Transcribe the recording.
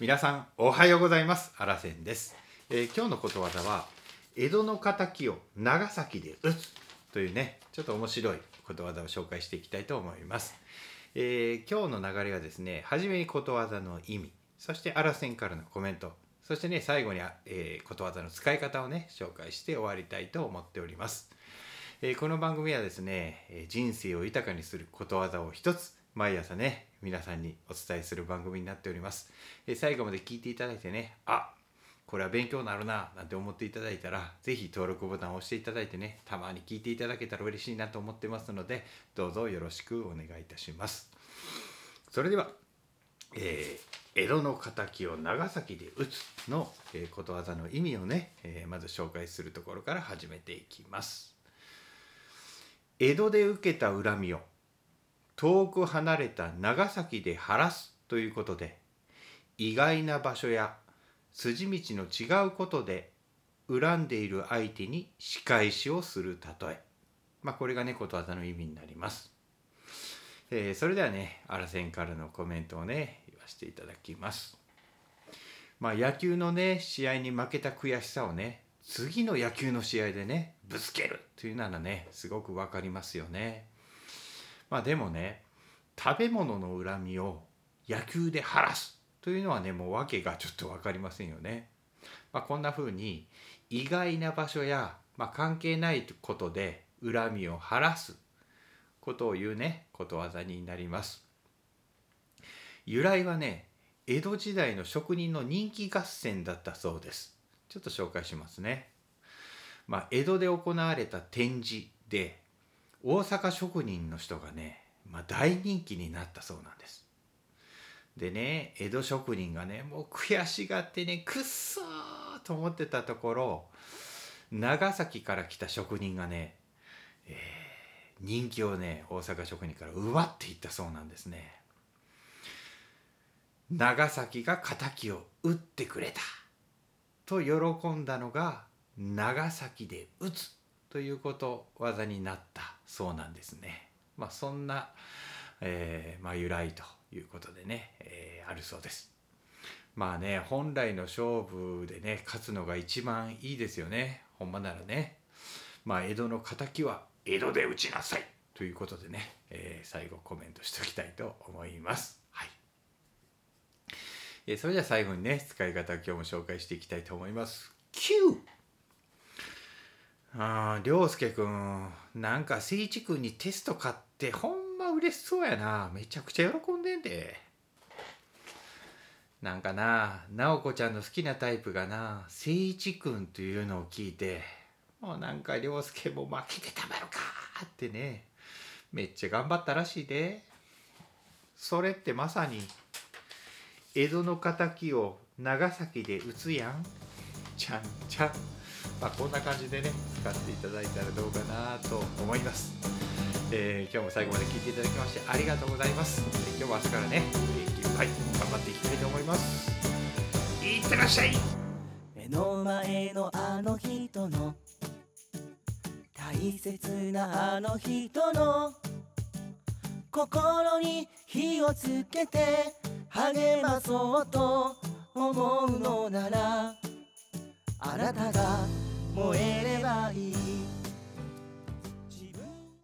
皆さんおはようございます。あらせんです、えー今日のことわざは江戸の敵を長崎で打つというねちょっと面白いことわざを紹介していきたいと思います、えー今日の流れはですね初めにことわざの意味そしてあらせんからのコメントそしてね最後に、えーことわざの使い方をね紹介して終わりたいと思っております。えこの番組はですね、人生を豊かにすることわざを一つ毎朝ね皆さんにお伝えする番組になっております、えー最後まで聞いていただいてねあこれは勉強になるななんて思っていただいたらぜひ登録ボタンを押していただいてねたまに聞いていただけたら嬉しいなと思ってますのでどうぞよろしくお願いいたしますそれではえー江戸の敵を長崎で打つの、えーことわざの意味をね、えーまず紹介するところから始めていきます。江戸で受けた恨みを遠く離れた長崎で晴らすということで意外な場所や筋道の違うことで恨んでいる相手に仕返しをする例え。まあこれがねことわざの意味になります。えーそれではね、あらせんからのコメントをね、言わせていただきます。まあ野球のね、試合に負けた悔しさをね、次の野球の試合でね、ぶつけるというならね、すごくわかりますよね。まあでもね、食べ物の恨みを野球で晴らすというのはね、もう訳がちょっとわかりませんよね。まあこんな風に意外な場所や、まあ、関係ないことで恨みを晴らすことを言うねことわざになります。由来はね江戸時代の職人の人気合戦だったそうです。ちょっと紹介しますね。まあ江戸で行われた展示で大阪職人の人がね、まあ、大人気になったそうなんです。でね江戸職人がねもう悔しがってねくっそーと思ってたところ長崎から来た職人がね、えー人気をね大阪職人から奪っていったそうなんですね。長崎が敵を撃ってくれたと喜んだのが長崎で撃つということわざになったそうなんですね。まあそんな、えーまあ、由来ということでね、えーあるそうです。まあね本来の勝負でね勝つのが一番いいですよね。ほんまならね。まあ江戸の敵は江戸で打ちなさい。ということでね、えー最後コメントしておきたいと思います。はい、えーそれでは最後にね使い方を今日も紹介していきたいと思います。Q あー涼介くんなんか聖一くんにテスト買ってほんま嬉しそうやな。めちゃくちゃ喜んでんで。なんかな直子ちゃんの好きなタイプがな聖一くんというのを聞いてもうなんか涼介も負けてたまるかってねめっちゃ頑張ったらしいで。それってまさに江戸の敵を長崎で打つやん。ちゃんちゃん。まあこんな感じでね使っていただいたらどうかなと思います、えー今日も最後まで聞いていただきましてありがとうございます、えー今日は明日からね元気いっぱい頑張っていきたいと思います。いってらっしゃい。目の前のあの人の大切なあの人の心に火をつけて励まそうと思うのならあなたが燃えればいい